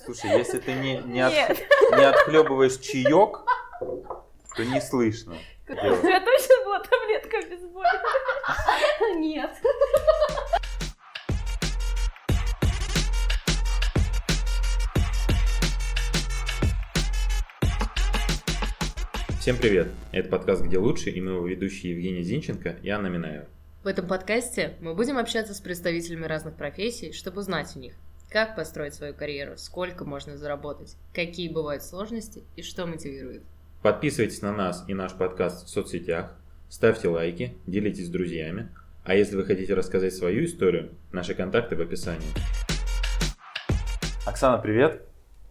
Слушай, если ты не, не, от- не отхлебываешь чаек, то не слышно. У тебя точно была таблетка обезболивающая? Нет. Всем привет! Это подкаст «Где лучше» и мы его ведущие Евгений Зинченко и Анна Минаева. В этом подкасте мы будем общаться с представителями разных профессий, чтобы узнать у них, как построить свою карьеру, сколько можно заработать, какие бывают сложности и что мотивирует. Подписывайтесь на нас и наш подкаст в соцсетях, ставьте лайки, делитесь с друзьями, а если вы хотите рассказать свою историю, наши контакты в описании. Оксана, привет!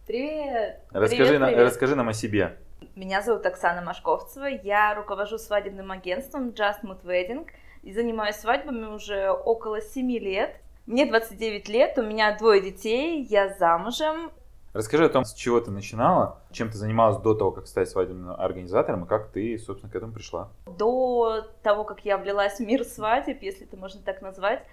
Привет! Расскажи, Привет, на- привет. расскажи нам о себе. Меня зовут Оксана Машковцева, я руковожу свадебным агентством Just Mood Wedding и занимаюсь свадьбами уже около 7 лет. Мне 29 лет, у меня двое детей, я замужем. Расскажи о том, с чего ты начинала, чем ты занималась до того, как стать свадебным организатором, и как ты, собственно, к этому пришла. До того, как я влилась в мир свадеб, если это можно так назвать,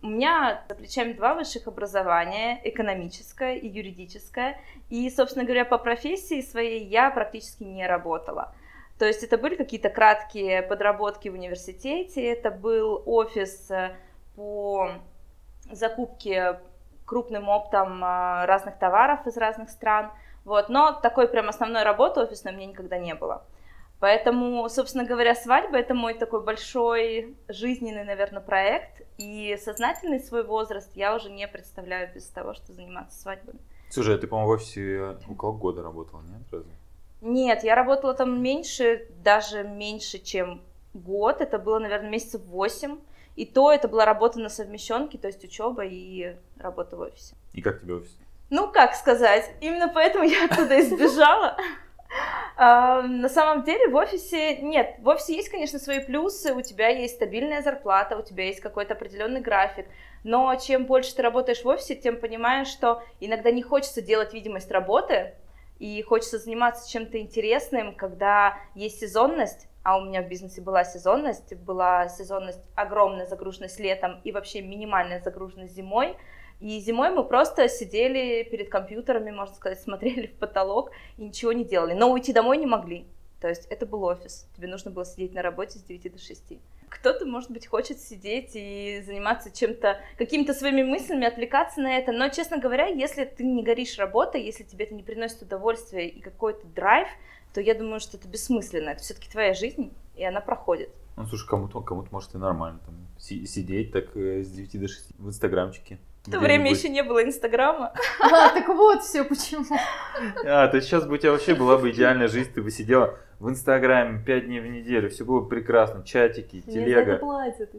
у меня за плечами два высших образования, экономическое и юридическое. И, собственно говоря, по профессии своей я практически не работала. То есть это были какие-то краткие подработки в университете, это был офис э, по закупке крупным оптом э, разных товаров из разных стран. Вот. Но такой прям основной работы офисной у меня никогда не было. Поэтому, собственно говоря, свадьба это мой такой большой жизненный, наверное, проект. И сознательный свой возраст я уже не представляю без того, что заниматься свадьбами. Слушай, а ты, по-моему, в офисе около года работала, нет? Разве? Нет, я работала там меньше, даже меньше, чем год. Это было, наверное, месяцев восемь. И то это была работа на совмещенке, то есть учеба и работа в офисе. И как тебе офис? Ну, как сказать, именно поэтому я оттуда избежала. На самом деле в офисе нет, в офисе есть, конечно, свои плюсы, у тебя есть стабильная зарплата, у тебя есть какой-то определенный график, но чем больше ты работаешь в офисе, тем понимаешь, что иногда не хочется делать видимость работы, и хочется заниматься чем-то интересным, когда есть сезонность, а у меня в бизнесе была сезонность, была сезонность огромная загруженность летом и вообще минимальная загруженность зимой, и зимой мы просто сидели перед компьютерами, можно сказать, смотрели в потолок и ничего не делали. Но уйти домой не могли. То есть это был офис. Тебе нужно было сидеть на работе с 9 до 6. Кто-то, может быть, хочет сидеть и заниматься чем-то, какими-то своими мыслями, отвлекаться на это. Но, честно говоря, если ты не горишь работой, если тебе это не приносит удовольствия и какой-то драйв, то я думаю, что это бессмысленно. Это все-таки твоя жизнь, и она проходит. Ну, слушай, кому-то, кому-то может и нормально там си- сидеть так э, с 9 до 6 в инстаграмчике. В то время еще не было Инстаграма. Да, так вот все почему. А, то сейчас бы у тебя вообще была бы идеальная жизнь, ты бы сидела в Инстаграме 5 дней в неделю, все было бы прекрасно, чатики, телега. платят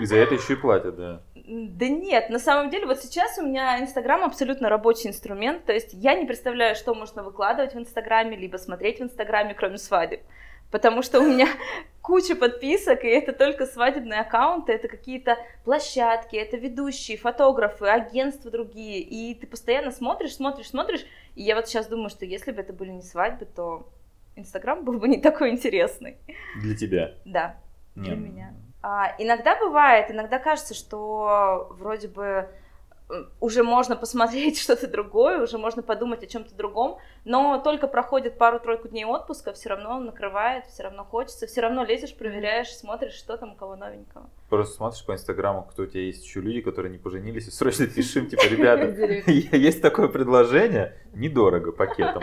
И за это еще и платят, да. Да нет, на самом деле, вот сейчас у меня Инстаграм абсолютно рабочий инструмент, то есть я не представляю, что можно выкладывать в Инстаграме, либо смотреть в Инстаграме, кроме свадеб. Потому что у меня куча подписок, и это только свадебные аккаунты, это какие-то площадки, это ведущие, фотографы, агентства другие, и ты постоянно смотришь, смотришь, смотришь, и я вот сейчас думаю, что если бы это были не свадьбы, то Инстаграм был бы не такой интересный. Для тебя. Да. Не, Для меня. А, иногда бывает, иногда кажется, что вроде бы уже можно посмотреть что-то другое, уже можно подумать о чем-то другом, но только проходит пару-тройку дней отпуска, все равно накрывает, все равно хочется, все равно лезешь, проверяешь, смотришь, что там у кого новенького. Просто смотришь по Инстаграму, кто у тебя есть еще люди, которые не поженились, и срочно пишем, типа, ребята, есть такое предложение, недорого пакетом.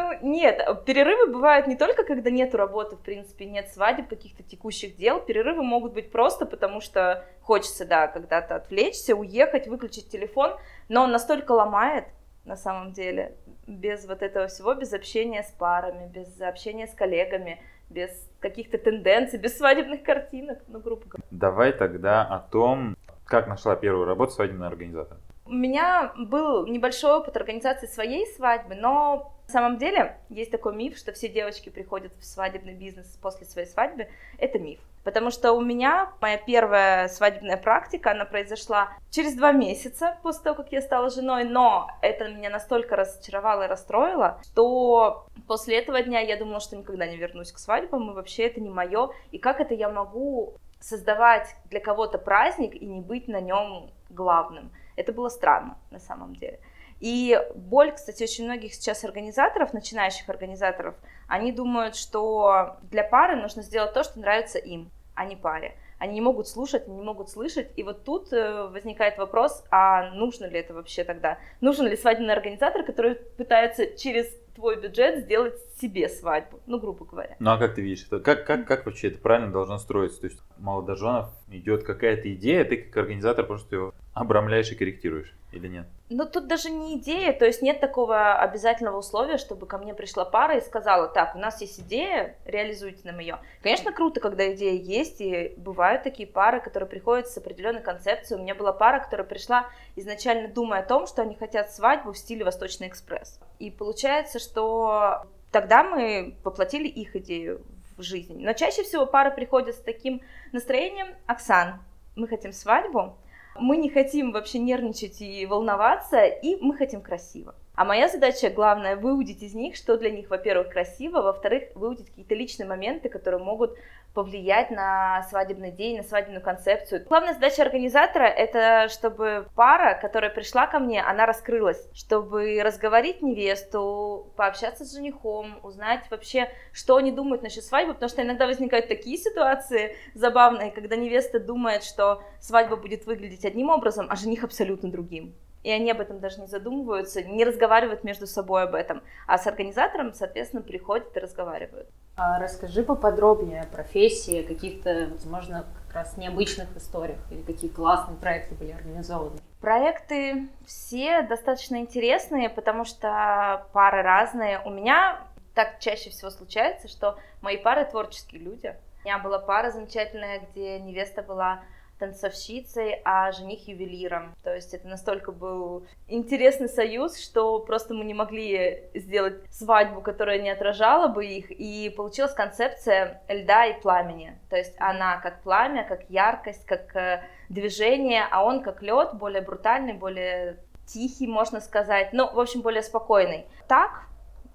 Ну, нет, перерывы бывают не только, когда нету работы, в принципе, нет свадеб, каких-то текущих дел. Перерывы могут быть просто потому, что хочется, да, когда-то отвлечься, уехать, выключить телефон, но он настолько ломает, на самом деле, без вот этого всего, без общения с парами, без общения с коллегами, без каких-то тенденций, без свадебных картинок, ну, грубо говоря. Давай тогда о том, как нашла первую работу свадебного организатора. У меня был небольшой опыт организации своей свадьбы, но на самом деле есть такой миф, что все девочки приходят в свадебный бизнес после своей свадьбы. Это миф. Потому что у меня моя первая свадебная практика, она произошла через два месяца после того, как я стала женой, но это меня настолько разочаровало и расстроило, что после этого дня я думала, что никогда не вернусь к свадьбам, и вообще это не мое. И как это я могу создавать для кого-то праздник и не быть на нем главным? Это было странно на самом деле. И боль, кстати, очень многих сейчас организаторов, начинающих организаторов, они думают, что для пары нужно сделать то, что нравится им, а не паре. Они не могут слушать, не могут слышать. И вот тут э, возникает вопрос, а нужно ли это вообще тогда? Нужен ли свадебный организатор, который пытается через твой бюджет сделать себе свадьбу, ну, грубо говоря. Ну, а как ты видишь это? Как, как, как вообще это правильно должно строиться? То есть молодоженов идет какая-то идея, ты как организатор просто ее обрамляешь и корректируешь или нет? Ну, тут даже не идея, то есть нет такого обязательного условия, чтобы ко мне пришла пара и сказала, так, у нас есть идея, реализуйте нам ее. Конечно, круто, когда идея есть, и бывают такие пары, которые приходят с определенной концепцией. У меня была пара, которая пришла изначально думая о том, что они хотят свадьбу в стиле Восточный экспресс. И получается, что тогда мы воплотили их идею в жизнь. Но чаще всего пары приходят с таким настроением, Оксан, мы хотим свадьбу, мы не хотим вообще нервничать и волноваться, и мы хотим красиво. А моя задача главная выудить из них, что для них, во-первых, красиво, во-вторых, выудить какие-то личные моменты, которые могут повлиять на свадебный день, на свадебную концепцию. Главная задача организатора — это чтобы пара, которая пришла ко мне, она раскрылась, чтобы разговорить невесту, пообщаться с женихом, узнать вообще, что они думают насчет свадьбы, потому что иногда возникают такие ситуации забавные, когда невеста думает, что свадьба будет выглядеть одним образом, а жених абсолютно другим и они об этом даже не задумываются, не разговаривают между собой об этом, а с организатором, соответственно, приходят и разговаривают. А расскажи поподробнее о профессии, каких-то, возможно, как раз необычных историях или какие классные проекты были организованы. Проекты все достаточно интересные, потому что пары разные. У меня так чаще всего случается, что мои пары творческие люди. У меня была пара замечательная, где невеста была танцовщицей, а жених ювелиром. То есть это настолько был интересный союз, что просто мы не могли сделать свадьбу, которая не отражала бы их, и получилась концепция льда и пламени. То есть она как пламя, как яркость, как э, движение, а он как лед, более брутальный, более тихий, можно сказать, ну, в общем, более спокойный. Так,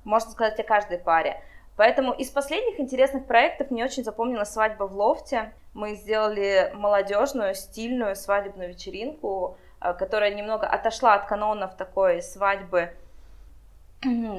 можно сказать о каждой паре. Поэтому из последних интересных проектов мне очень запомнилась свадьба в лофте. Мы сделали молодежную, стильную свадебную вечеринку, э, которая немного отошла от канонов такой свадьбы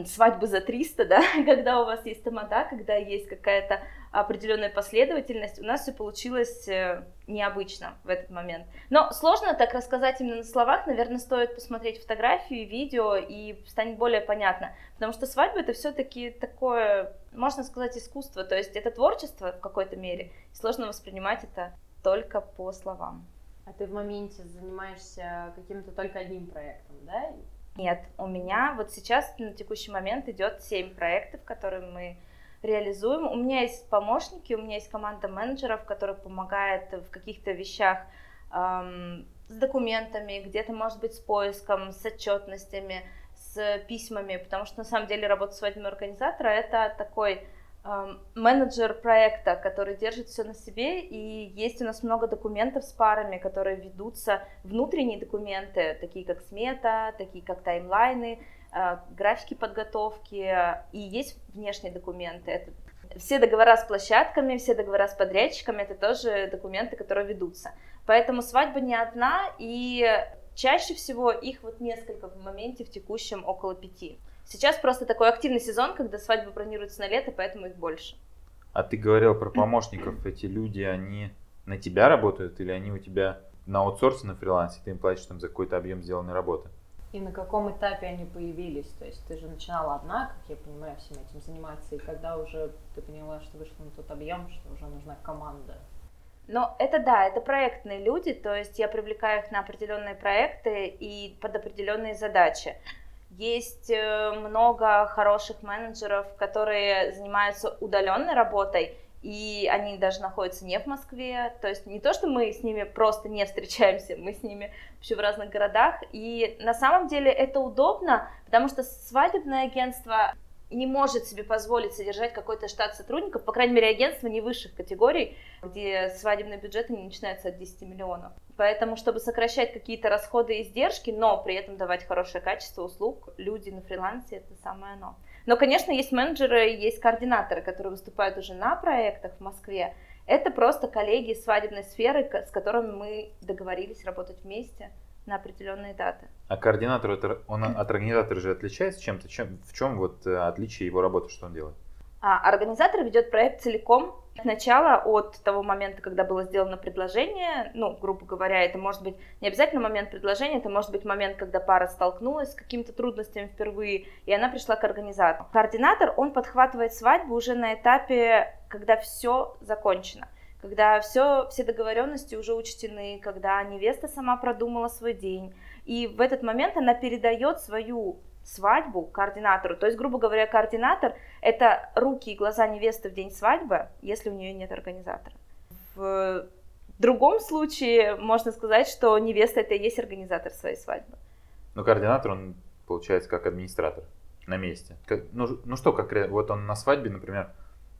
свадьбы за 300, да, когда у вас есть тамада, когда есть какая-то определенная последовательность, у нас все получилось э, необычно в этот момент. Но сложно так рассказать именно на словах, наверное, стоит посмотреть фотографии, видео, и станет более понятно, потому что свадьба это все-таки такое, можно сказать, искусство, то есть это творчество в какой-то мере, сложно воспринимать это только по словам. А ты в моменте занимаешься каким-то только одним проектом, да? Нет, у меня вот сейчас на текущий момент идет 7 проектов, которые мы реализуем. У меня есть помощники, у меня есть команда менеджеров, которая помогает в каких-то вещах эм, с документами, где-то, может быть, с поиском, с отчетностями, с письмами, потому что на самом деле работа свадебного организатора это такой менеджер проекта, который держит все на себе, и есть у нас много документов с парами, которые ведутся, внутренние документы, такие как смета, такие как таймлайны, э, графики подготовки, и есть внешние документы, это все договора с площадками, все договора с подрядчиками, это тоже документы, которые ведутся. Поэтому свадьба не одна, и чаще всего их вот несколько в моменте в текущем около пяти. Сейчас просто такой активный сезон, когда свадьбы бронируются на лето, поэтому их больше. А ты говорил про помощников. Эти люди, они на тебя работают или они у тебя на аутсорсе, на фрилансе, ты им платишь там за какой-то объем сделанной работы? И на каком этапе они появились? То есть ты же начинала одна, как я понимаю, всем этим заниматься, и когда уже ты поняла, что вышла на тот объем, что уже нужна команда? Но это да, это проектные люди, то есть я привлекаю их на определенные проекты и под определенные задачи. Есть э, много хороших менеджеров, которые занимаются удаленной работой, и они даже находятся не в Москве. То есть не то, что мы с ними просто не встречаемся, мы с ними вообще в разных городах. И на самом деле это удобно, потому что свадебное агентство не может себе позволить содержать какой-то штат сотрудников, по крайней мере, агентства не высших категорий, где свадебные бюджеты не начинаются от 10 миллионов. Поэтому, чтобы сокращать какие-то расходы и издержки, но при этом давать хорошее качество услуг, люди на фрилансе — это самое оно. Но, конечно, есть менеджеры, есть координаторы, которые выступают уже на проектах в Москве. Это просто коллеги свадебной сферы, с которыми мы договорились работать вместе. На определенные даты. А координатор, он от организатора же отличается чем-то? Чем, в чем вот э, отличие его работы, что он делает? А организатор ведет проект целиком, Сначала от того момента, когда было сделано предложение, ну, грубо говоря, это может быть не обязательно момент предложения, это может быть момент, когда пара столкнулась с какими-то трудностями впервые, и она пришла к организатору. Координатор, он подхватывает свадьбу уже на этапе, когда все закончено когда все, все договоренности уже учтены, когда невеста сама продумала свой день. И в этот момент она передает свою свадьбу координатору. То есть, грубо говоря, координатор – это руки и глаза невесты в день свадьбы, если у нее нет организатора. В другом случае можно сказать, что невеста – это и есть организатор своей свадьбы. Но координатор, он получается как администратор на месте. Как, ну, ну что, как вот он на свадьбе, например,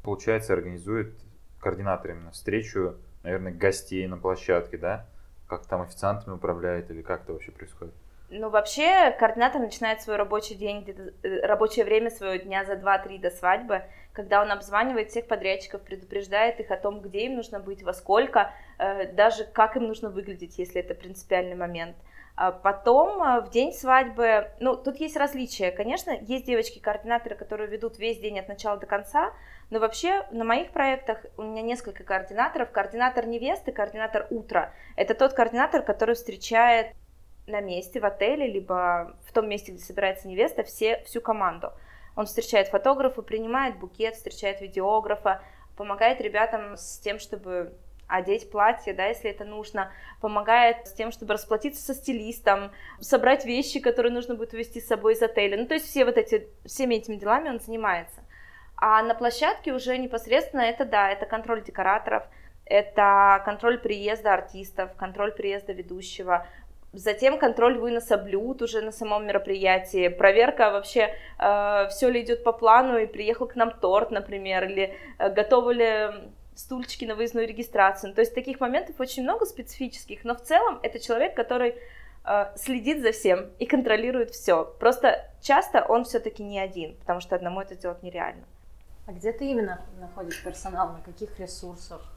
получается, организует координатор именно встречу, наверное, гостей на площадке, да? Как там официантами управляет или как это вообще происходит? Ну, вообще, координатор начинает свой рабочий день, э, рабочее время своего дня за 2-3 до свадьбы, когда он обзванивает всех подрядчиков, предупреждает их о том, где им нужно быть, во сколько, э, даже как им нужно выглядеть, если это принципиальный момент. А потом, э, в день свадьбы, ну, тут есть различия. Конечно, есть девочки-координаторы, которые ведут весь день от начала до конца, но вообще на моих проектах у меня несколько координаторов. Координатор невесты, координатор утра. Это тот координатор, который встречает на месте в отеле, либо в том месте, где собирается невеста, все, всю команду. Он встречает фотографа, принимает букет, встречает видеографа, помогает ребятам с тем, чтобы одеть платье, да, если это нужно, помогает с тем, чтобы расплатиться со стилистом, собрать вещи, которые нужно будет увезти с собой из отеля. Ну, то есть все вот эти, всеми этими делами он занимается. А на площадке уже непосредственно это, да, это контроль декораторов, это контроль приезда артистов, контроль приезда ведущего, Затем контроль выноса блюд уже на самом мероприятии, проверка вообще, э, все ли идет по плану, и приехал к нам торт, например, или э, готовы ли стульчики на выездную регистрацию. То есть таких моментов очень много специфических, но в целом это человек, который э, следит за всем и контролирует все. Просто часто он все-таки не один, потому что одному это сделать нереально. А где ты именно находишь персонал, на каких ресурсах?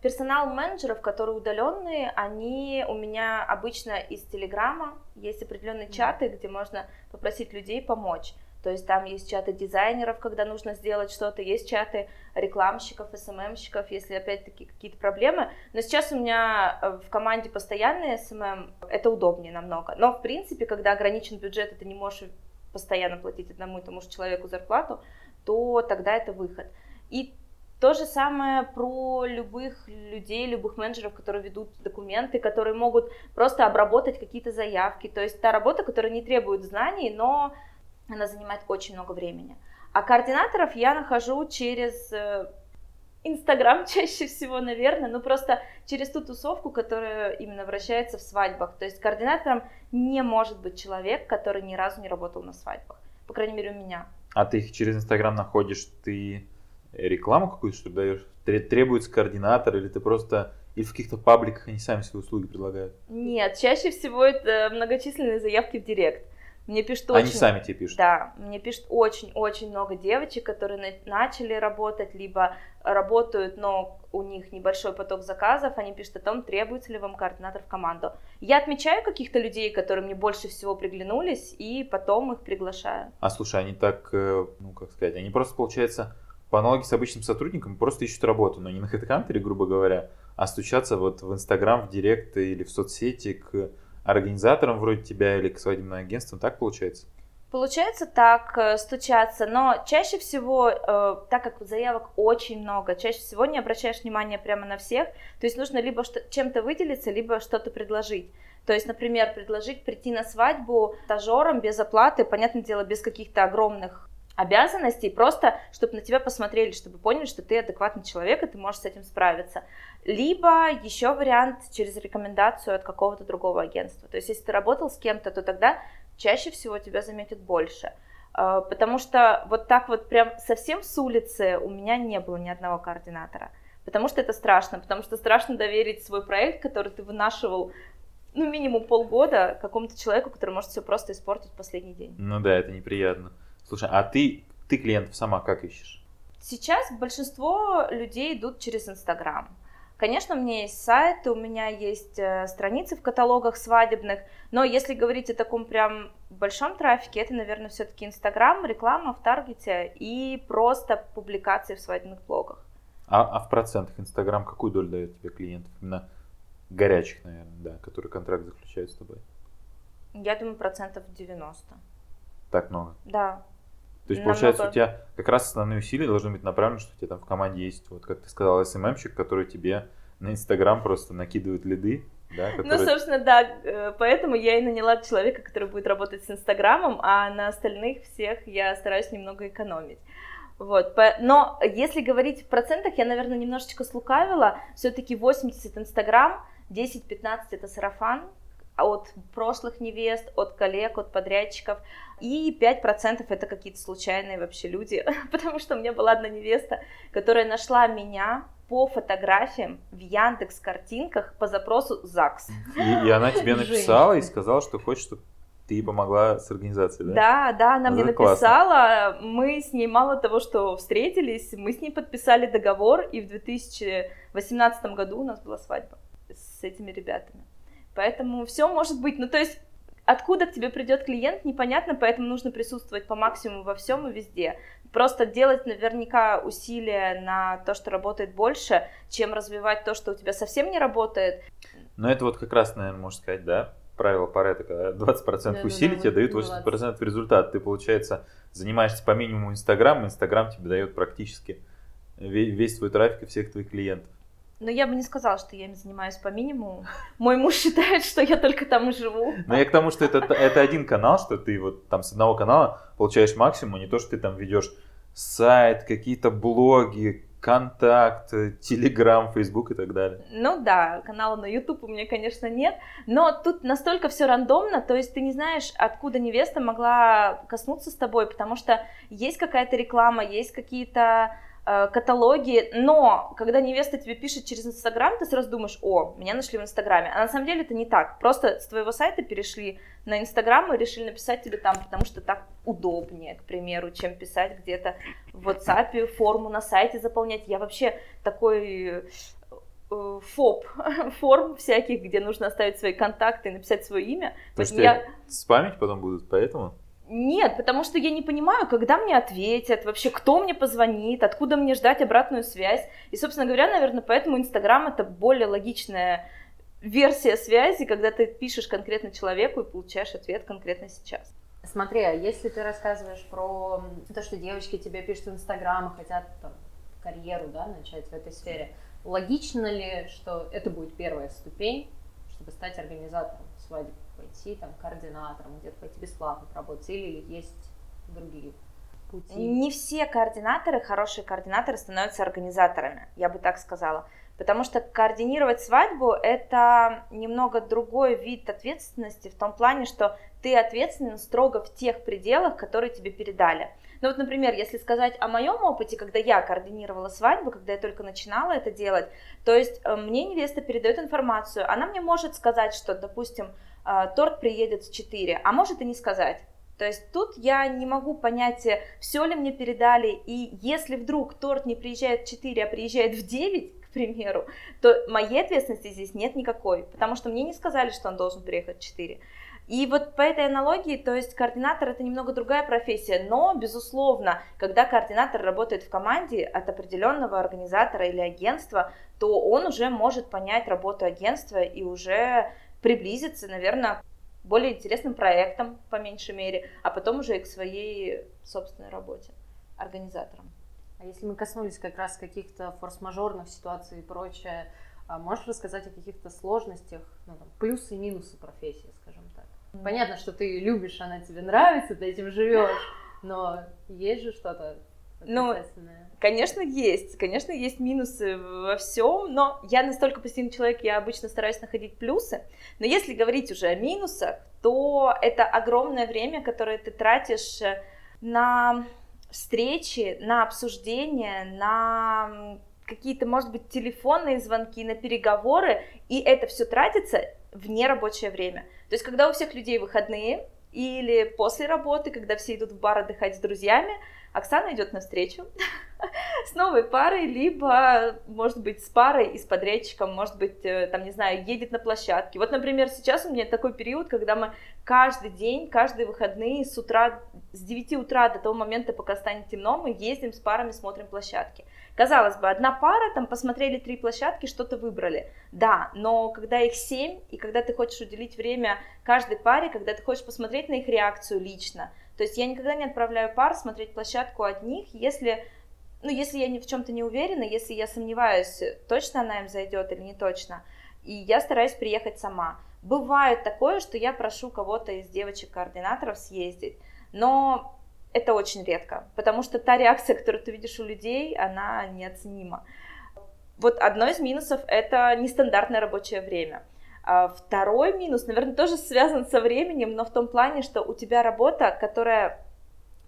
Персонал менеджеров, которые удаленные, они у меня обычно из Телеграма. Есть определенные чаты, где можно попросить людей помочь. То есть там есть чаты дизайнеров, когда нужно сделать что-то, есть чаты рекламщиков, SMM щиков, если опять-таки какие-то проблемы. Но сейчас у меня э, в команде постоянный SMM, это удобнее намного. Но в принципе, когда ограничен бюджет, и ты не можешь постоянно платить одному и тому же человеку зарплату, то тогда это выход. И то же самое про любых людей, любых менеджеров, которые ведут документы, которые могут просто обработать какие-то заявки. То есть та работа, которая не требует знаний, но она занимает очень много времени. А координаторов я нахожу через э, Инстаграм чаще всего, наверное, ну просто через ту тусовку, которая именно вращается в свадьбах. То есть координатором не может быть человек, который ни разу не работал на свадьбах. По крайней мере, у меня. А ты их через Инстаграм находишь, ты рекламу какую-то, что даешь? Требуется координатор или ты просто или в каких-то пабликах они сами свои услуги предлагают? Нет, чаще всего это многочисленные заявки в директ. Мне пишут Они очень... сами тебе пишут? Да, мне пишут очень-очень много девочек, которые начали работать, либо работают, но у них небольшой поток заказов, они пишут о том, требуется ли вам координатор в команду. Я отмечаю каких-то людей, которые мне больше всего приглянулись, и потом их приглашаю. А слушай, они так, э, ну как сказать, они просто, получается, по аналогии с обычным сотрудником, просто ищут работу, но не на HeadHunter, грубо говоря, а стучаться вот в Инстаграм, в Директ или в соцсети к организаторам вроде тебя или к свадебным агентствам, так получается? Получается так, э, стучаться, но чаще всего, э, так как заявок очень много, чаще всего не обращаешь внимания прямо на всех, то есть нужно либо чем-то выделиться, либо что-то предложить. То есть, например, предложить прийти на свадьбу стажером без оплаты, понятное дело, без каких-то огромных обязанностей, просто чтобы на тебя посмотрели, чтобы поняли, что ты адекватный человек, и ты можешь с этим справиться. Либо еще вариант через рекомендацию от какого-то другого агентства. То есть, если ты работал с кем-то, то тогда чаще всего тебя заметят больше. А, потому что вот так вот прям совсем с улицы у меня не было ни одного координатора. Потому что это страшно, потому что страшно доверить свой проект, который ты вынашивал ну, минимум полгода какому-то человеку, который может все просто испортить в последний день. Ну да, это неприятно. Слушай, а ты, ты клиентов сама как ищешь? Сейчас большинство людей идут через Инстаграм. Конечно, у меня есть сайт, у меня есть э, страницы в каталогах свадебных, но если говорить о таком прям большом трафике, это, наверное, все-таки Инстаграм, реклама в Таргете и просто публикации в свадебных блогах. А, а в процентах Инстаграм какую долю дает тебе клиентов? Именно горячих, наверное, да, которые контракт заключают с тобой. Я думаю, процентов 90. Так много? Да. То есть, получается, у тебя как раз основные усилия должны быть направлены, что у тебя там в команде есть, вот как ты сказал, СММщик, который тебе на Инстаграм просто накидывает лиды, да, которые... Ну, собственно, да, э, поэтому я и наняла человека, который будет работать с Инстаграмом, а на остальных всех я стараюсь немного экономить. Вот, но если говорить в процентах, я, наверное, немножечко слукавила, все-таки 80 Инстаграм, 10-15 это сарафан, от прошлых невест, от коллег, от подрядчиков. И 5% это какие-то случайные вообще люди, потому что у меня была одна невеста, которая нашла меня по фотографиям в Яндекс картинках по запросу ЗАГС. И, и она тебе написала и сказала, что хочет, чтобы ты помогла с организацией, да? Да, да, она это мне написала. Классно. Мы с ней мало того, что встретились, мы с ней подписали договор, и в 2018 году у нас была свадьба с этими ребятами. Поэтому все может быть. Ну, то есть откуда к тебе придет клиент, непонятно, поэтому нужно присутствовать по максимуму во всем и везде. Просто делать наверняка усилия на то, что работает больше, чем развивать то, что у тебя совсем не работает. Но это вот как раз, наверное, можно сказать, да, правило Паретта, когда 20% да, усилий да, да, тебе дают 80% 20. результат. Ты, получается, занимаешься по минимуму Инстаграм, Инстаграм тебе дает практически весь твой трафик и всех твоих клиентов. Но я бы не сказала, что я им занимаюсь по минимуму. Мой муж считает, что я только там и живу. Но я к тому, что это, это один канал, что ты вот там с одного канала получаешь максимум, а не то, что ты там ведешь сайт, какие-то блоги, контакт, Телеграм, Фейсбук и так далее. Ну да, канала на YouTube у меня, конечно, нет, но тут настолько все рандомно, то есть ты не знаешь, откуда невеста могла коснуться с тобой, потому что есть какая-то реклама, есть какие-то каталоги, но когда невеста тебе пишет через Инстаграм, ты сразу думаешь, о, меня нашли в Инстаграме. А на самом деле это не так. Просто с твоего сайта перешли на Инстаграм и решили написать тебе там, потому что так удобнее, к примеру, чем писать где-то в WhatsApp, форму на сайте заполнять. Я вообще такой э, фоп форм всяких, где нужно оставить свои контакты и написать свое имя. То есть я... спамить потом будут, поэтому? Нет, потому что я не понимаю, когда мне ответят, вообще кто мне позвонит, откуда мне ждать обратную связь. И, собственно говоря, наверное, поэтому Инстаграм это более логичная версия связи, когда ты пишешь конкретно человеку и получаешь ответ конкретно сейчас. Смотри, а если ты рассказываешь про то, что девочки тебе пишут в Инстаграм и хотят там, карьеру да, начать в этой сфере, логично ли, что это будет первая ступень, чтобы стать организатором свадеб? Пойти там координатором, где-то пойти бесплатно поработать, или есть другие пути? Не все координаторы, хорошие координаторы становятся организаторами, я бы так сказала. Потому что координировать свадьбу – это немного другой вид ответственности в том плане, что ты ответственен строго в тех пределах, которые тебе передали. Ну вот, например, если сказать о моем опыте, когда я координировала свадьбу, когда я только начинала это делать, то есть э, мне невеста передает информацию, она мне может сказать, что, допустим, торт приедет в 4, а может и не сказать. То есть тут я не могу понять, э, все ли мне передали, и если вдруг торт не приезжает в 4, а приезжает в 9, к примеру, то моей ответственности здесь нет никакой, потому что мне не сказали, что он должен приехать в 4. И вот по этой аналогии, то есть координатор это немного другая профессия, но, безусловно, когда координатор работает в команде от определенного организатора или агентства, то он уже может понять работу агентства и уже приблизиться, наверное, к более интересным проектам, по меньшей мере, а потом уже и к своей собственной работе организатором. А если мы коснулись как раз каких-то форс-мажорных ситуаций и прочее, а можешь рассказать о каких-то сложностях, ну, там, плюсы и минусы профессии, скажем так? Понятно, что ты любишь, она тебе нравится, ты этим живешь, но есть же что-то ну, конечно, есть. Конечно, есть минусы во всем, но я настолько позитивный человек, я обычно стараюсь находить плюсы. Но если говорить уже о минусах, то это огромное время, которое ты тратишь э, на встречи, на обсуждения, на какие-то, может быть, телефонные звонки, на переговоры, и это все тратится в нерабочее время. То есть, когда у всех людей выходные или после работы, когда все идут в бар отдыхать с друзьями, Оксана идет навстречу, с новой парой, либо, может быть, с парой и с подрядчиком, может быть, э, там, не знаю, едет на площадке. Вот, например, сейчас у меня такой период, когда мы каждый день, каждые выходные с утра, с 9 утра до того момента, пока станет темно, мы ездим с парами, смотрим площадки. Казалось бы, одна пара, там посмотрели три площадки, что-то выбрали. Да, но когда их семь, и когда ты хочешь уделить время каждой паре, когда ты хочешь посмотреть на их реакцию лично, то есть я никогда не отправляю пар смотреть площадку одних, если ну, если я ни в чем-то не уверена, если я сомневаюсь, точно она им зайдет или не точно, и я стараюсь приехать сама. Бывает такое, что я прошу кого-то из девочек-координаторов съездить, но это очень редко, потому что та реакция, которую ты видишь у людей, она неоценима. Вот одно из минусов — это нестандартное рабочее время. А второй минус, наверное, тоже связан со временем, но в том плане, что у тебя работа, которая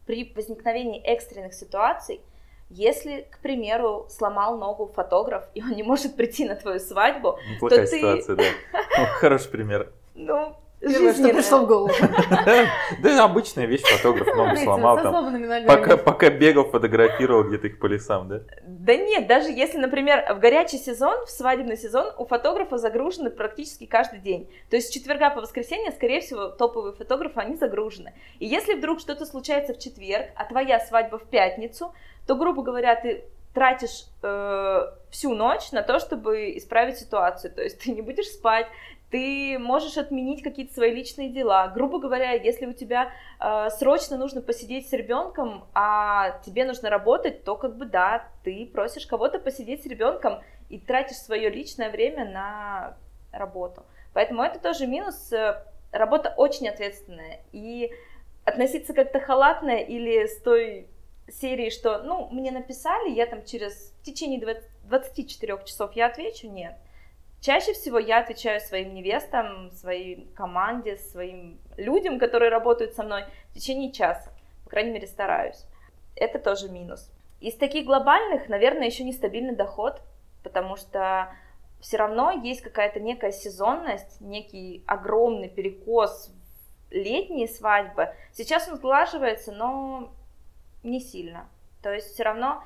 при возникновении экстренных ситуаций, если, к примеру, сломал ногу фотограф, и он не может прийти на твою свадьбу, Неплохая то ты... ситуация, да. Хороший пример. Ну, Первое, что пришло в голову. Да, обычная вещь, фотограф ногу сломал там. пока бегал, фотографировал где-то их по лесам, да? Да нет, даже если, например, в горячий сезон, в свадебный сезон у фотографа загружены практически каждый день. То есть с четверга по воскресенье, скорее всего, топовые фотографы, они загружены. И если вдруг что-то случается в четверг, а твоя свадьба в пятницу, то, грубо говоря, ты тратишь э, всю ночь на то, чтобы исправить ситуацию. То есть ты не будешь спать, ты можешь отменить какие-то свои личные дела. Грубо говоря, если у тебя э, срочно нужно посидеть с ребенком, а тебе нужно работать, то как бы да, ты просишь кого-то посидеть с ребенком и тратишь свое личное время на работу. Поэтому это тоже минус. Э, Работа очень ответственная. И относиться как-то халатно или с той серии, что, ну, мне написали, я там через в течение 20 24 часов я отвечу, нет. Чаще всего я отвечаю своим невестам, своей команде, своим людям, которые работают со мной в течение часа. По крайней мере, стараюсь. Это тоже минус. Из таких глобальных, наверное, еще нестабильный доход, потому что все равно есть какая-то некая сезонность, некий огромный перекос летние свадьбы. Сейчас он сглаживается, но не сильно. То есть все равно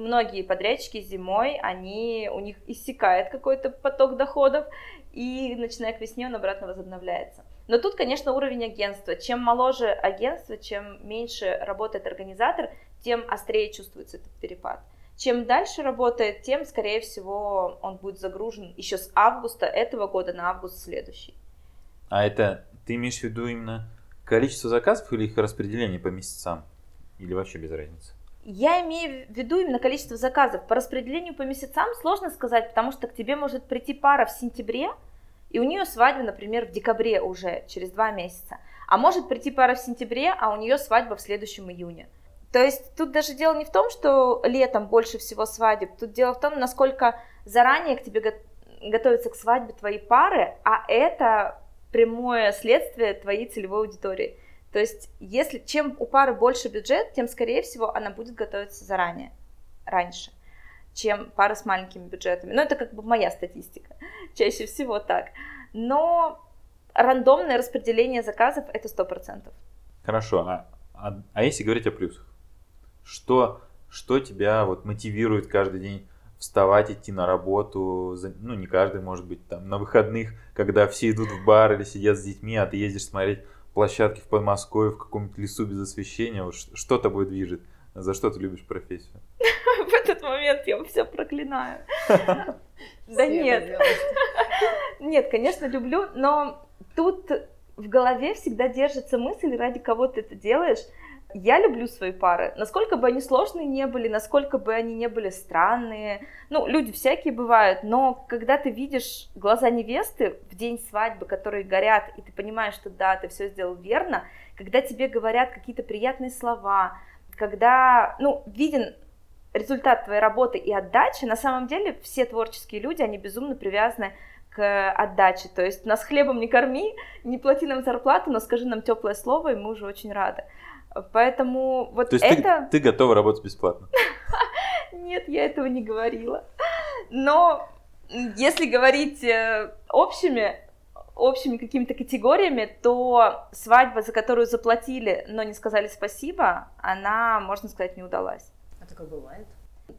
многие подрядчики зимой, они, у них иссякает какой-то поток доходов, и начиная к весне он обратно возобновляется. Но тут, конечно, уровень агентства. Чем моложе агентство, чем меньше работает организатор, тем острее чувствуется этот перепад. Чем дальше работает, тем, скорее всего, он будет загружен еще с августа этого года на август следующий. А это ты имеешь в виду именно количество заказов или их распределение по месяцам? Или вообще без разницы? Я имею в виду именно количество заказов. По распределению по месяцам сложно сказать, потому что к тебе может прийти пара в сентябре, и у нее свадьба, например, в декабре уже, через два месяца. А может прийти пара в сентябре, а у нее свадьба в следующем июне. То есть тут даже дело не в том, что летом больше всего свадеб, тут дело в том, насколько заранее к тебе го- готовятся к свадьбе твои пары, а это прямое следствие твоей целевой аудитории. То есть, если чем у пары больше бюджет, тем, скорее всего, она будет готовиться заранее, раньше, чем пара с маленькими бюджетами. Ну, это как бы моя статистика, чаще всего так. Но рандомное распределение заказов – это 100%. Хорошо, а, а, а если говорить о плюсах? Что, что тебя вот мотивирует каждый день вставать, идти на работу, ну не каждый, может быть, там на выходных, когда все идут в бар или сидят с детьми, а ты ездишь смотреть площадки в Подмосковье в каком-нибудь лесу без освещения, вот что тобой движет? За что ты любишь профессию? В этот момент я все проклинаю. Да нет, нет, конечно, люблю, но тут в голове всегда держится мысль, ради кого ты это делаешь. Я люблю свои пары, насколько бы они сложные не были, насколько бы они не были странные. Ну, люди всякие бывают, но когда ты видишь глаза невесты в день свадьбы, которые горят, и ты понимаешь, что да, ты все сделал верно, когда тебе говорят какие-то приятные слова, когда, ну, виден результат твоей работы и отдачи, на самом деле все творческие люди, они безумно привязаны к отдаче. То есть нас хлебом не корми, не плати нам зарплату, но скажи нам теплое слово, и мы уже очень рады. Поэтому вот То есть это... ты, ты готова работать бесплатно? Нет, я этого не говорила. Но если говорить э, общими, общими какими-то категориями, то свадьба, за которую заплатили, но не сказали спасибо, она, можно сказать, не удалась. А такое бывает?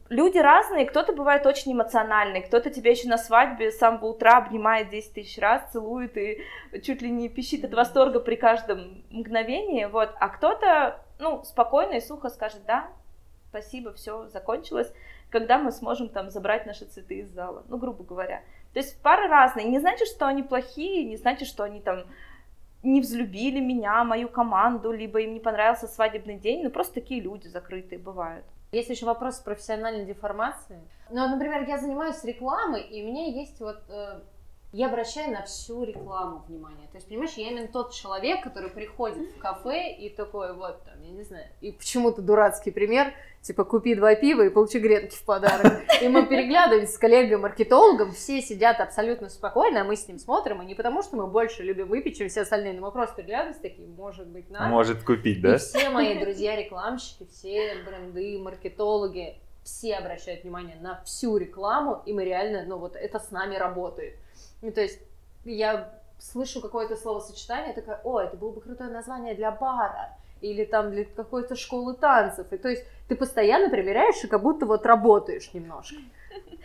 Люди разные, кто-то бывает очень эмоциональный, кто-то тебя еще на свадьбе с самого утра обнимает 10 тысяч раз, целует и чуть ли не пищит от восторга при каждом мгновении, вот, а кто-то, ну, спокойно и сухо скажет, да, спасибо, все, закончилось, когда мы сможем там забрать наши цветы из зала, ну, грубо говоря. То есть пары разные, не значит, что они плохие, не значит, что они там не взлюбили меня, мою команду, либо им не понравился свадебный день, ну, просто такие люди закрытые бывают. Есть еще вопрос профессиональной деформации. Ну, например, я занимаюсь рекламой, и у меня есть вот... Э, я обращаю на всю рекламу внимание. То есть, понимаешь, я именно тот человек, который приходит в кафе и такой вот, там, я не знаю, и почему-то дурацкий пример, типа, купи два пива и получи гренки в подарок. И мы переглядываемся с коллегой-маркетологом, все сидят абсолютно спокойно, а мы с ним смотрим, и не потому, что мы больше любим выпить, чем все остальные, но мы просто переглядываемся такие, может быть, надо. Может купить, да? И все мои друзья-рекламщики, все бренды, маркетологи, все обращают внимание на всю рекламу, и мы реально, ну вот это с нами работает. Ну, то есть я слышу какое-то словосочетание, такая, о, это было бы крутое название для бара, или там для какой-то школы танцев. И то есть ты постоянно проверяешь и как будто вот работаешь немножко.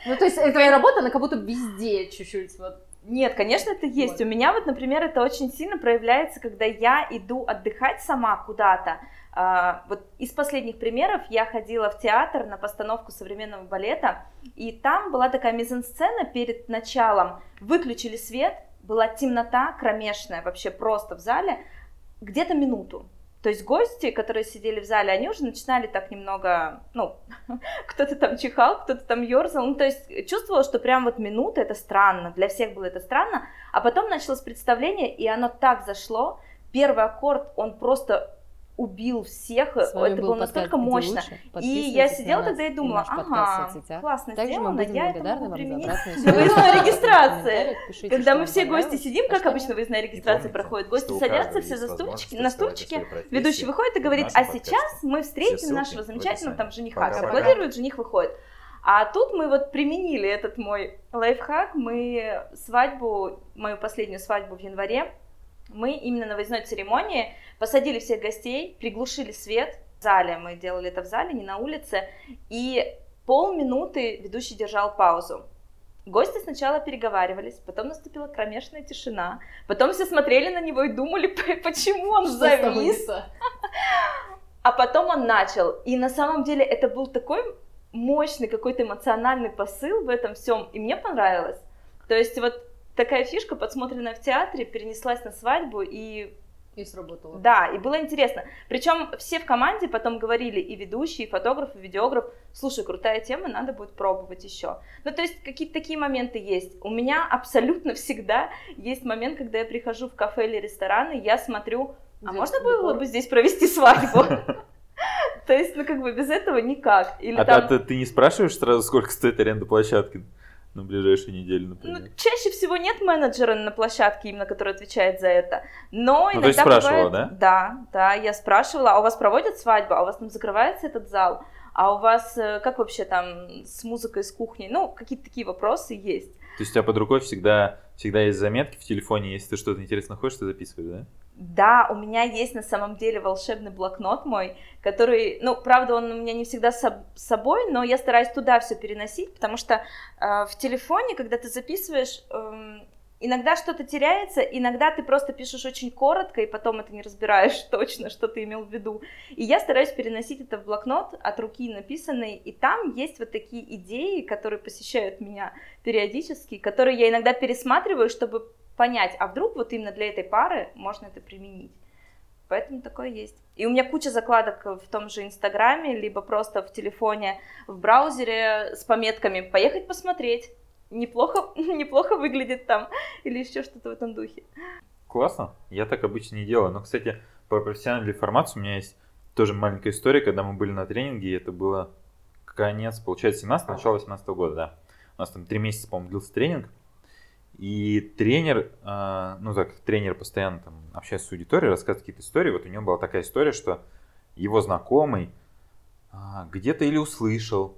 Ну, то есть твоя работа, она как будто везде чуть-чуть вот нет, конечно, это есть. Вот. У меня вот, например, это очень сильно проявляется, когда я иду отдыхать сама куда-то. А, вот из последних примеров я ходила в театр на постановку современного балета, и там была такая мизансцена перед началом. Выключили свет, была темнота кромешная вообще просто в зале, где-то минуту. То есть гости, которые сидели в зале, они уже начинали так немного, ну, кто-то там чихал, кто-то там ерзал, ну, то есть чувствовала, что прям вот минута, это странно, для всех было это странно, а потом началось представление, и оно так зашло, первый аккорд, он просто убил всех, это было настолько мощно. И я сидела тогда и думала, ага, классно Также сделано, я это могу применить на выездной регистрации. Когда мы все гости сидим, как обычно выездная регистрация проходит, гости садятся все за стульчики, на стульчике, ведущий выходит и говорит, а сейчас мы встретим нашего замечательного там жениха, аплодирует, жених выходит. А тут мы вот применили этот мой лайфхак, мы свадьбу, мою последнюю свадьбу в январе, мы именно на выездной церемонии посадили всех гостей, приглушили свет в зале, мы делали это в зале, не на улице, и полминуты ведущий держал паузу. Гости сначала переговаривались, потом наступила кромешная тишина, потом все смотрели на него и думали, почему он Что завис. А потом он начал. И на самом деле это был такой мощный какой-то эмоциональный посыл в этом всем, и мне понравилось. То есть вот такая фишка, подсмотренная в театре, перенеслась на свадьбу и и сработало. Да, и было интересно. Причем все в команде потом говорили, и ведущий, и фотограф, и видеограф, слушай, крутая тема, надо будет пробовать еще. Ну, то есть какие-то такие моменты есть. У меня абсолютно всегда есть момент, когда я прихожу в кафе или ресторан, и я смотрю, а можно было бы здесь провести свадьбу? То есть, ну, как бы без этого никак. Или а там... ты, ты не спрашиваешь сразу, сколько стоит аренда площадки? На ближайшую неделю, например? Ну, чаще всего нет менеджера на площадке, именно который отвечает за это. Но ну, иногда то есть спрашивала, бывает... да? Да, да, я спрашивала, а у вас проводят свадьбу, а у вас там закрывается этот зал? А у вас э, как вообще там с музыкой, с кухней? Ну, какие-то такие вопросы есть. То есть у тебя под рукой всегда, всегда есть заметки в телефоне, если ты что-то интересно хочешь, ты записываешь, да? Да, у меня есть на самом деле волшебный блокнот мой, который, ну, правда, он у меня не всегда с собой, но я стараюсь туда все переносить, потому что э, в телефоне, когда ты записываешь, э, иногда что-то теряется, иногда ты просто пишешь очень коротко, и потом это не разбираешь точно, что ты имел в виду. И я стараюсь переносить это в блокнот от руки написанный, и там есть вот такие идеи, которые посещают меня периодически, которые я иногда пересматриваю, чтобы понять, а вдруг вот именно для этой пары можно это применить. Поэтому такое есть. И у меня куча закладок в том же Инстаграме, либо просто в телефоне, в браузере с пометками «поехать посмотреть», неплохо, неплохо выглядит там, или еще что-то в этом духе. Классно, я так обычно не делаю. Но, кстати, по профессиональной формации у меня есть тоже маленькая история, когда мы были на тренинге, это было конец, получается, 17 начало 18 года, да. У нас там три месяца, по-моему, длился тренинг. И тренер, э, ну так, тренер постоянно там общается с аудиторией, рассказывает какие-то истории. Вот у него была такая история, что его знакомый э, где-то или услышал,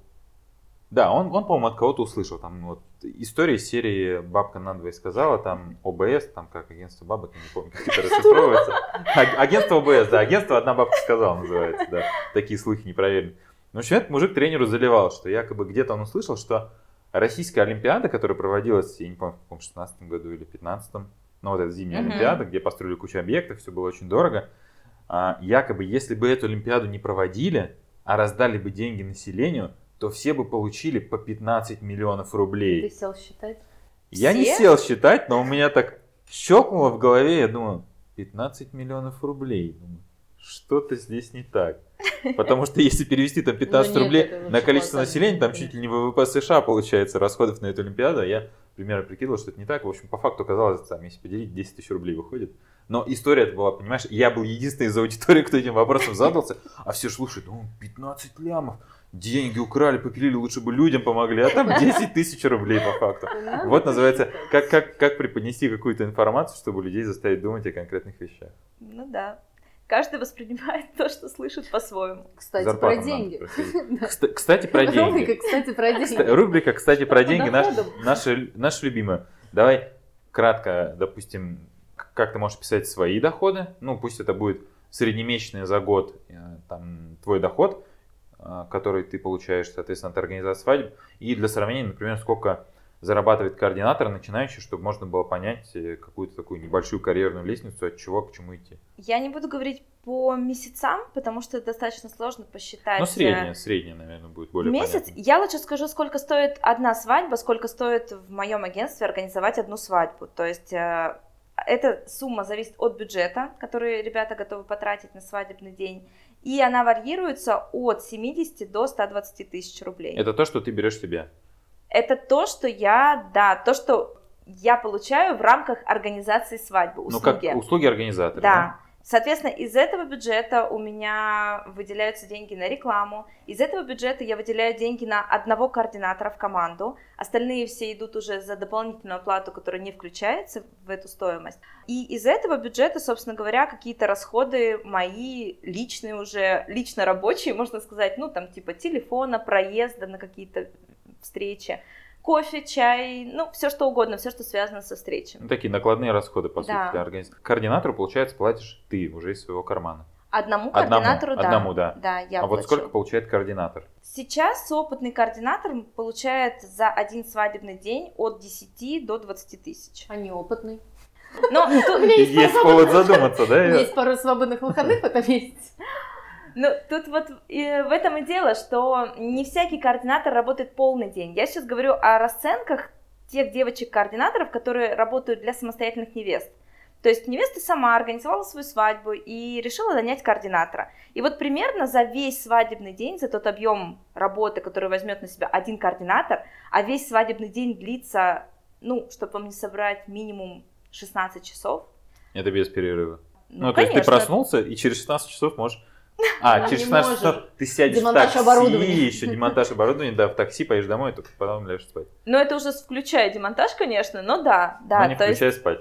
да, он, он по-моему, от кого-то услышал. Там вот история из серии «Бабка надвое сказала», там ОБС, там как агентство бабок, я не помню, как это расшифровывается. Агентство ОБС, да, агентство «Одна бабка сказала» называется, да. Такие слухи непроверенные. Ну, в общем, этот мужик тренеру заливал, что якобы где-то он услышал, что российская олимпиада, которая проводилась, я не помню, в каком 16 году или 15 ну вот эта зимняя Мгм. олимпиада, где построили кучу объектов, все было очень дорого, а, якобы если бы эту олимпиаду не проводили, а раздали бы деньги населению, то все бы получили по 15 миллионов рублей. Ты сел считать? Я не Все? сел считать, но у меня так щелкнуло в голове, я думаю, 15 миллионов рублей. Что-то здесь не так. Потому что если перевести там 15 Ну нет, рублей на количество населения, там чуть ли не ВВП США получается расходов на эту Олимпиаду. а Я примерно прикидывал, что это не так. В общем, по факту оказалось, там, если поделить, 10 тысяч рублей выходит. Но история это была, понимаешь, я был единственный из аудитории, кто этим вопросом задался, а все слушают, ну, 15 лямов, деньги украли, попилили, лучше бы людям помогли, а там 10 тысяч рублей по факту. Надо Вот называется, как, как, как преподнести какую-то информацию, чтобы людей заставить думать о конкретных вещах. Ну да. Каждый воспринимает то, что слышит по-своему. Кстати, Зарплату про деньги. Кстати, про Рубрика, деньги. кстати, про деньги. Рубрика, кстати, про деньги, наша, любимая. Давай кратко, допустим, как ты можешь писать свои доходы. Ну, пусть это будет среднемесячный за год э, там, твой доход, э, который ты получаешь, соответственно, от организации свадеб. И для сравнения, например, сколько зарабатывает координатор начинающий, чтобы можно было понять э, какую-то такую небольшую карьерную лестницу, от чего к чему идти. Я не буду говорить по месяцам, потому что это достаточно сложно посчитать. Ну, э, средняя, средняя, наверное, будет более месяц. понятно. Я лучше скажу, сколько стоит одна свадьба, сколько стоит в моем агентстве организовать одну свадьбу. То есть э, эта сумма зависит от бюджета, который ребята готовы потратить на свадебный день. И она варьируется от 70 до 120 тысяч рублей. Это то, что ты берешь себе. Это то, что я, да, то, что я получаю в рамках организации свадьбы, Ну, как услуги. услуги организатора. Да. Соответственно, из этого бюджета у меня выделяются деньги на рекламу. Из этого бюджета я выделяю деньги на одного координатора в команду. Остальные все идут уже за дополнительную оплату, которая не включается в эту стоимость. И из этого бюджета, собственно говоря, какие-то расходы мои личные уже, лично рабочие, можно сказать, ну там типа телефона, проезда на какие-то встречи, кофе, чай, ну все что угодно, все, что связано со встречами. Ну, такие накладные расходы, по Да. сути, для организации. Координатору, получается, платишь ты уже из своего кармана. Одному Одному, координатору, да. одному, да. Да, я а вот плачу. сколько получает координатор? Сейчас опытный координатор получает за один свадебный день от 10 до 20 тысяч. А неопытный. Но У тут, меня есть, Есть пару повод свободных- задуматься, У меня да? есть пару свободных выходных в этом месяце. Ну, тут вот и в этом и дело, что не всякий координатор работает полный день. Я сейчас говорю о расценках тех девочек-координаторов, которые работают для самостоятельных невест. То есть невеста сама организовала свою свадьбу и решила нанять координатора. И вот примерно за весь свадебный день, за тот объем работы, который возьмет на себя один координатор, а весь свадебный день длится, ну, чтобы вам не собрать минимум 16 часов. Это без перерыва. Ну, Ну, то есть ты конечно. проснулся и через 16 часов можешь... А, Ну, через не 16 можешь. часов ты сядешь Демонтаж в такси, оборудования. еще демонтаж оборудования, да, в такси поедешь домой, и только потом ляжешь спать. Ну, это уже включая демонтаж, конечно, но да, да. Но не то, есть, включая спать.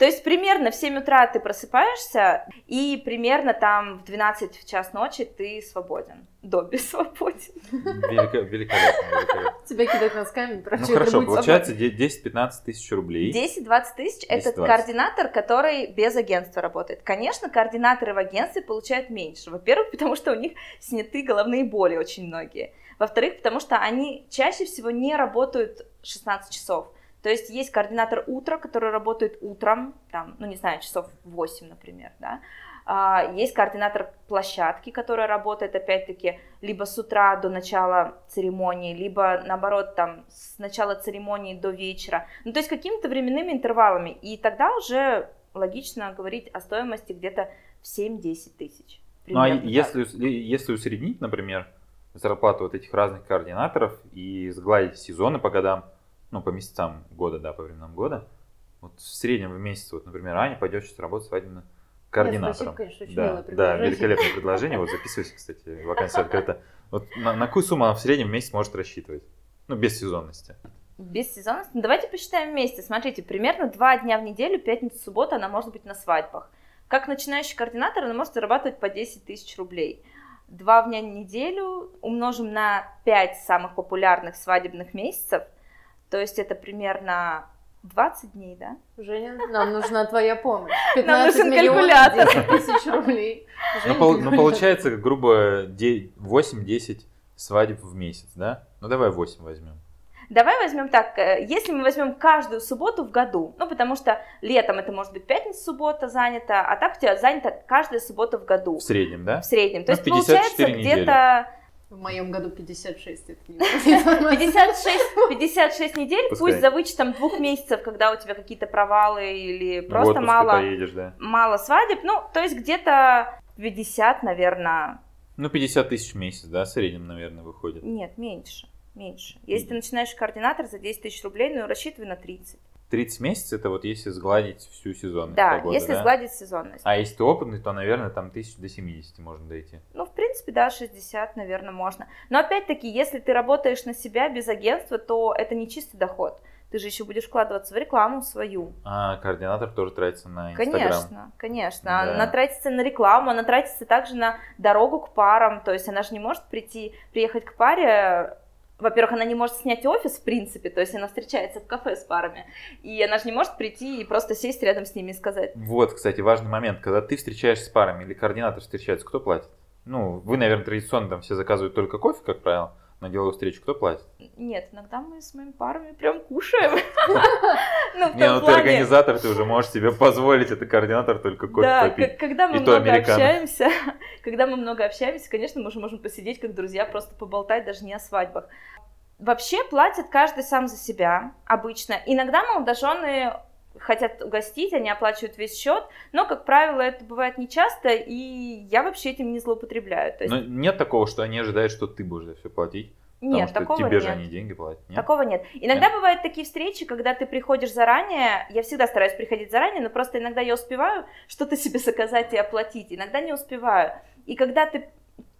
То есть примерно в 7 утра ты просыпаешься, и примерно там в 12 в час ночи ты свободен. Добби свободен. Велико- великолепно, великолепно. Тебя кидают носками, Ну хорошо, получается де- 10-15 тысяч рублей. 10-20 тысяч – это 10-20. координатор, который без агентства работает. Конечно, координаторы в агентстве получают меньше. Во-первых, потому что у них сняты головные боли очень многие. Во-вторых, потому что они чаще всего не работают 16 часов. То есть есть координатор утра, который работает утром, там, ну не знаю, часов 8, например, да. А, Есть координатор площадки, который работает, опять-таки, либо с утра до начала церемонии, либо, наоборот, там, с начала церемонии до вечера. Ну, то есть какими-то временными интервалами. И тогда уже логично говорить о стоимости где-то в 7-10 тысяч. Ну а если, если усреднить, например, зарплату вот этих разных координаторов и сгладить сезоны по годам, ну, по месяцам года, да, по временам года, вот в среднем в месяц, вот, например, Аня пойдет сейчас работать свадебным координатором. спасибо, конечно, очень да, да, великолепное предложение. Вот записывайся, кстати, вакансия открыта. Вот на, на какую сумму она в среднем в месяц может рассчитывать? Ну, без сезонности. Без сезонности? Ну, давайте посчитаем вместе. Смотрите, примерно два дня в неделю, пятница, суббота, она может быть на свадьбах. Как начинающий координатор, она может зарабатывать по 10 тысяч рублей. Два дня в неделю умножим на 5 самых популярных свадебных месяцев, то есть это примерно 20 дней, да? Женя, нам нужна твоя помощь. Нам 15 нужен миллионов, калькулятор. 10 тысяч рублей. Ну, пол- ну, получается, грубо, де- 8-10 свадеб в месяц, да? Ну давай 8 возьмем. Давай возьмем так, э, если мы возьмем каждую субботу в году, ну потому что летом это может быть пятница, суббота занята, а так у тебя занята каждая суббота в году. В среднем, да? В среднем. То Ну, есть 54 получается недели. где-то В моем году 56, это не 56, 56 недель, Пускай. пусть за вычетом двух месяцев, когда у тебя какие-то провалы или Ну, просто мало, поедешь, да. мало свадеб, ну то есть где-то 50, наверное, Ну, 50 тысяч в месяц, да, в среднем, наверное, выходит. нет, меньше, меньше. Если ты начинаешь координатор за 10 тысяч рублей, ну рассчитывай на 30. 30 месяцев это вот если сгладить всю сезонность Да, погоды, если да? сгладить сезонность. А если ты опытный, то, наверное, там тысяч до 70 можно дойти. Ну, в принципе, да, 60, наверное, можно. Но опять-таки, если ты работаешь на себя без агентства, то это не чистый доход. Ты же еще будешь вкладываться в рекламу свою. А координатор тоже тратится на Инстаграм. Конечно, конечно. Да. Она тратится на рекламу, она тратится также на дорогу к парам. То есть она же не может прийти, приехать к паре. Во-первых, она не может снять офис, в принципе, то есть она встречается в кафе с парами, и она же не может прийти и просто сесть рядом с ними и сказать, Вот, кстати, важный момент. Когда ты встречаешься с парами или координатор встречается, кто платит? Ну, вы, наверное, традиционно там все заказывают только кофе, как правило, на деловую встречу. Кто платит? нет, иногда мы с моими парами прям кушаем. Ну, Не, ну ты организатор, ты уже можешь себе позволить, это координатор только кофе Да, попить. когда мы много общаемся, когда мы много общаемся, конечно, мы уже можем посидеть как друзья, просто поболтать даже не о свадьбах. Вообще платит каждый сам за себя обычно. Иногда молодожены хотят угостить, они оплачивают весь счет, но, как правило, это бывает нечасто, и я вообще этим не злоупотребляю. То есть, Но нет такого, что они ожидают, что ты будешь за все платить. Потому нет, что такого тебе нет. же они деньги платят. Нет? Такого нет. Иногда бывают такие встречи, когда ты приходишь заранее. Я всегда стараюсь приходить заранее, но просто иногда я успеваю что-то себе заказать и оплатить, иногда не успеваю. И когда ты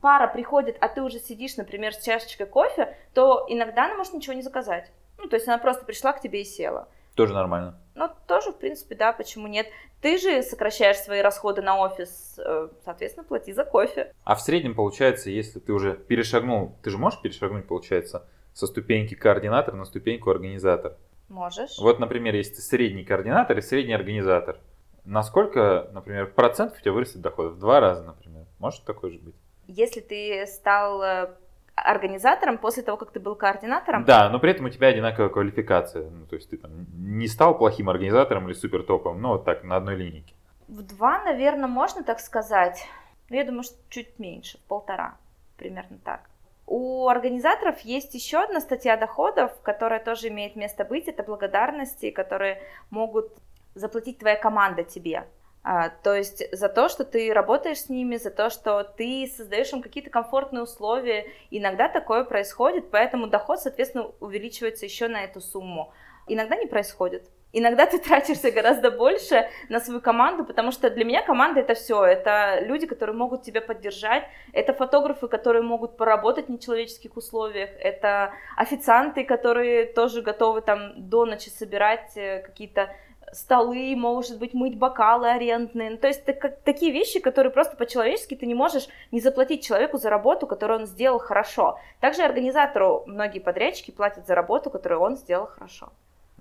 пара приходит, а ты уже сидишь, например, с чашечкой кофе, то иногда она может ничего не заказать. Ну, то есть она просто пришла к тебе и села. Тоже нормально. Ну, тоже, в принципе, да, почему нет. Ты же сокращаешь свои расходы на офис, э, соответственно, плати за кофе. А в среднем получается, если ты уже перешагнул, ты же можешь перешагнуть, получается, со ступеньки координатор на ступеньку организатор. Можешь. Вот, например, если ты средний координатор и средний организатор, насколько, например, процентов у тебя вырастет доход? В два раза, например. Может такое же быть? Если ты стал э, организатором после того, как ты был координатором, Да, но при этом у тебя одинаковая квалификация. Ну, то есть ты там не стал плохим организатором или супер топом, но вот так, на одной линейке. В два, наверное, можно так сказать. Но я думаю, что чуть меньше, в полтора, примерно так. У организаторов есть еще одна статья доходов, которая тоже имеет место быть. Это благодарности, которые могут заплатить твоя команда тебе. А, то есть за то, что ты работаешь с ними, за то, что ты создаешь им какие-то комфортные условия. Иногда такое происходит, поэтому доход, соответственно, увеличивается еще на эту сумму. Иногда не происходит. Иногда ты тратишься гораздо больше на свою команду, потому что для меня команда это все. Это люди, которые могут тебя поддержать, это фотографы, которые могут поработать в нечеловеческих условиях, это официанты, которые тоже готовы там до ночи собирать э, какие-то столы, может быть, мыть бокалы арендные. Ну, то есть так- как- такие вещи, которые просто по-человечески ты не можешь не заплатить человеку за работу, которую он сделал хорошо. Также организатору многие подрядчики платят за работу, которую он сделал хорошо.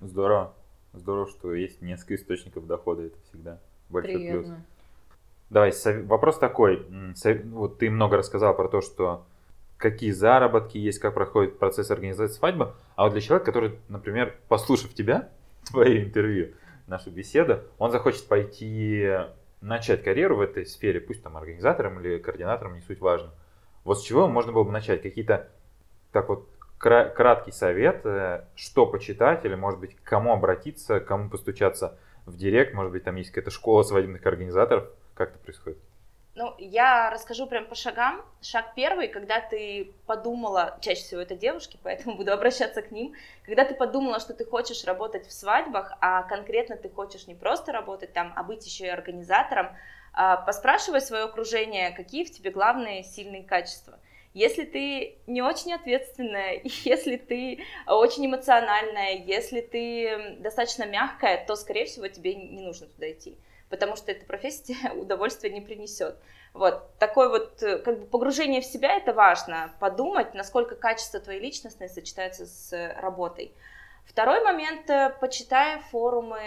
Здорово. Здорово, что есть несколько источников дохода, это всегда большой плюс. Приятно. Давай, сов- вопрос такой. Вот ты много рассказал про то, что какие заработки есть, как проходит процесс организации свадьбы. А вот для человека, который, например, послушав тебя, твое интервью, нашу беседу, он захочет пойти начать карьеру в этой сфере, пусть там организатором или координатором, не суть важно. Вот с чего можно было бы начать? Какие-то, так вот, кра- краткий совет, э, что почитать, или, может быть, к кому обратиться, кому постучаться в директ, может быть, там есть какая-то школа свадебных организаторов, как это происходит? Ну, я расскажу прям по шагам. Шаг первый, когда ты подумала, чаще всего это девушки, поэтому буду обращаться к ним, когда ты подумала, что ты хочешь работать в свадьбах, а конкретно ты хочешь не просто работать там, а быть еще и организатором, а, поспрашивай свое окружение, какие в тебе главные сильные качества. Если ты не очень ответственная, если ты очень эмоциональная, если ты достаточно мягкая, то, скорее всего, тебе не нужно туда идти потому что эта профессия удовольствия не принесет. Вот, такое вот э, как бы погружение в себя это важно, подумать, насколько качество твоей личностной сочетается с работой. Второй момент, э, почитай форумы,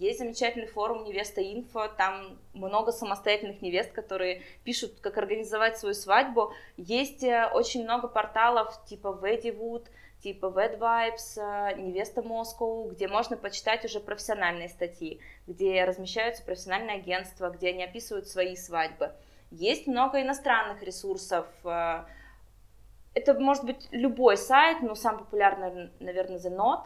есть замечательный форум Невеста Инфо, там много самостоятельных невест, которые пишут, как организовать свою свадьбу. Есть э, очень много порталов типа Ведивуд, типа Wed Vibes, э, Невеста Москву, где можно почитать уже профессиональные статьи, где размещаются профессиональные агентства, где они описывают свои свадьбы. Есть много иностранных ресурсов, это может быть любой сайт, но самый популярный, наверное, The Note,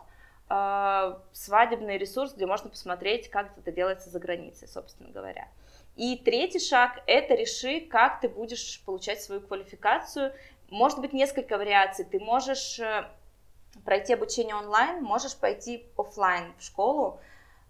э, свадебный ресурс, где можно посмотреть, как это делается за границей, собственно говоря. И третий шаг – это реши, как ты будешь получать свою квалификацию. Может быть несколько вариаций. Ты можешь э, пройти обучение онлайн, можешь пойти офлайн в школу,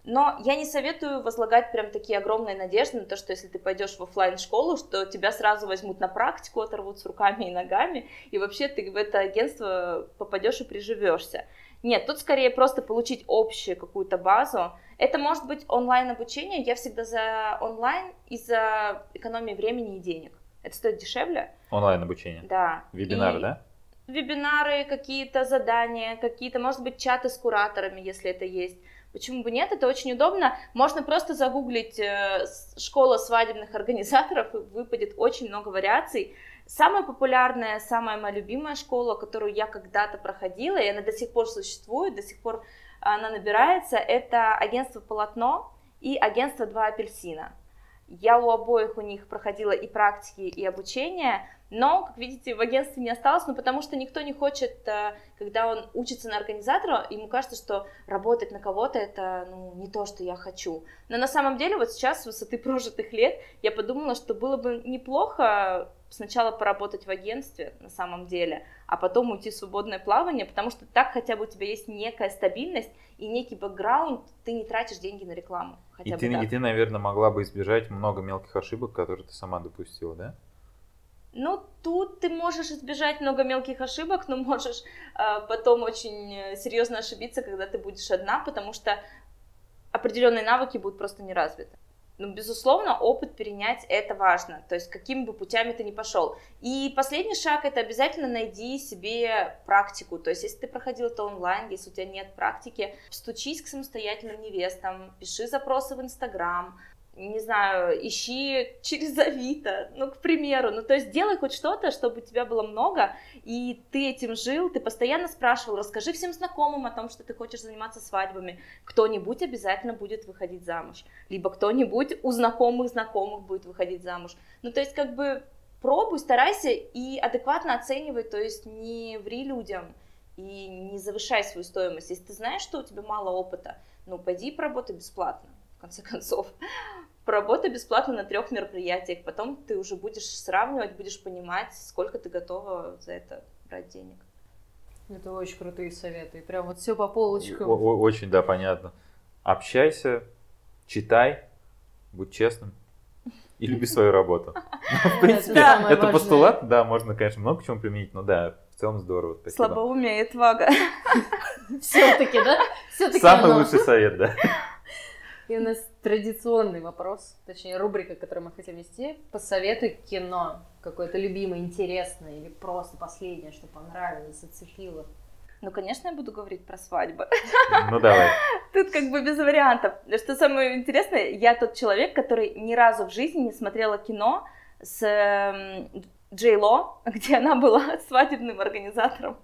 но я не советую возлагать прям такие огромные надежды на то, что если ты пойдешь в офлайн школу, что тебя сразу возьмут на практику, оторвут с руками и ногами, и вообще ты в это агентство попадешь и приживешься. Нет, тут скорее просто получить общую какую-то базу. Это может быть онлайн-обучение. Я всегда за онлайн из-за экономии времени и денег. Это стоит дешевле. Онлайн-обучение? Да. Вебинары, и... да? Вебинары, какие-то задания, какие-то, может быть, чаты с кураторами, если это есть. Почему бы нет? Это очень удобно. Можно просто загуглить э, школа свадебных организаторов, и выпадет очень много вариаций. Самая популярная, самая моя любимая школа, которую я когда-то проходила, и она до сих пор существует, до сих пор она набирается, это агентство «Полотно» и агентство «Два апельсина». Я у обоих у них проходила и практики, и обучение, но, как видите, в агентстве не осталось, ну, потому что никто не хочет, э, когда он учится на организатора, ему кажется, что работать на кого-то это, ну, не то, что я хочу. Но на самом деле, вот сейчас, с высоты прожитых лет, я подумала, что было бы неплохо сначала поработать в агентстве на самом деле, а потом уйти в свободное плавание, потому что так хотя бы у тебя есть некая стабильность и некий бэкграунд, ты не тратишь деньги на рекламу. Хотя и, бы ты, так. и ты, наверное, могла бы избежать много мелких ошибок, которые ты сама допустила, да? Ну, тут ты можешь избежать много мелких ошибок, но можешь э, потом очень э, серьезно ошибиться, когда ты будешь одна, потому что определенные навыки будут просто не развиты. Ну, безусловно, опыт перенять это важно, то есть какими бы путями ты ни пошел. И последний шаг это обязательно найди себе практику, то есть если ты проходил это онлайн, если у тебя нет практики, стучись к самостоятельным невестам, пиши запросы в Инстаграм, не знаю, ищи через Авито, ну, к примеру. Ну, то есть делай хоть что-то, чтобы у тебя было много, и ты этим жил, ты постоянно спрашивал, расскажи всем знакомым о том, что ты хочешь заниматься свадьбами. Кто-нибудь обязательно будет выходить замуж, либо кто-нибудь у знакомых знакомых будет выходить замуж. Ну, то есть как бы пробуй, старайся и адекватно оценивай, то есть не ври людям и не завышай свою стоимость. Если ты знаешь, что у тебя мало опыта, ну, пойди поработай бесплатно конце концов. Поработай бесплатно на трех мероприятиях, потом ты уже будешь сравнивать, будешь понимать, сколько ты готова за это брать денег. Это очень крутые советы. И прям вот все по полочкам. Очень, да, понятно. Общайся, читай, будь честным и люби свою работу. В принципе, это постулат, да, можно, конечно, много чему применить, но да, в целом здорово. Слабоумие и отвага. Все-таки, да? Самый лучший совет, да. И у нас традиционный вопрос, точнее рубрика, которую мы хотим вести. Посоветуй кино, какое-то любимое, интересное или просто последнее, что понравилось, зацепило. Ну, конечно, я буду говорить про свадьбы. Ну, давай. Тут как бы без вариантов. Что самое интересное, я тот человек, который ни разу в жизни не смотрела кино с эм, Джей Ло, где она была свадебным организатором.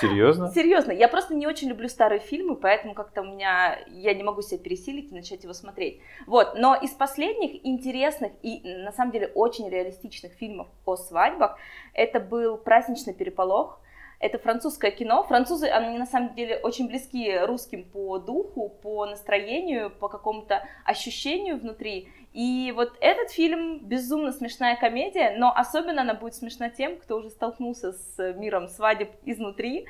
Серьезно? Серьезно. Я просто не очень люблю старые фильмы, поэтому как-то у меня я не могу себя пересилить и начать его смотреть. Вот. Но из последних интересных и на самом деле очень реалистичных фильмов о свадьбах это был «Праздничный переполох». Это французское кино. Французы, они на самом деле очень близки русским по духу, по настроению, по какому-то ощущению внутри. И вот этот фильм безумно смешная комедия, но особенно она будет смешна тем, кто уже столкнулся с миром свадеб изнутри.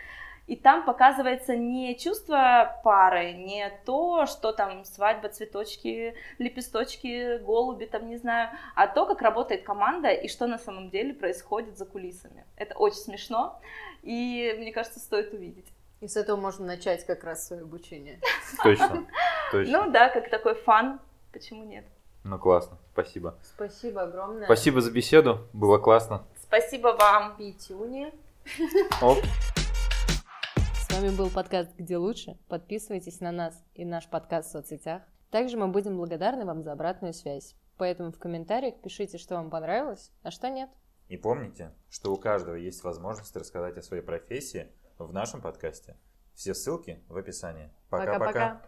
И там показывается не чувство пары, не то, что там свадьба, цветочки, лепесточки, голуби, там не знаю, а то, как работает команда и что на самом деле происходит за кулисами. Это очень смешно, и мне кажется, стоит увидеть. И с этого можно начать как раз свое обучение. Точно, точно. Ну да, как такой фан, почему нет? Ну, классно. Спасибо. Спасибо огромное. Спасибо за беседу. Было классно. Спасибо вам. Пятюни. Оп. вами был подкаст «Где лучше?». Подписывайтесь на нас и наш подкаст в соцсетях. Также мы будем благодарны вам за обратную связь. Поэтому в комментариях пишите, что вам понравилось, а что нет. И помните, что у каждого есть возможность рассказать о своей профессии в нашем подкасте. Все ссылки в описании. Пока-пока.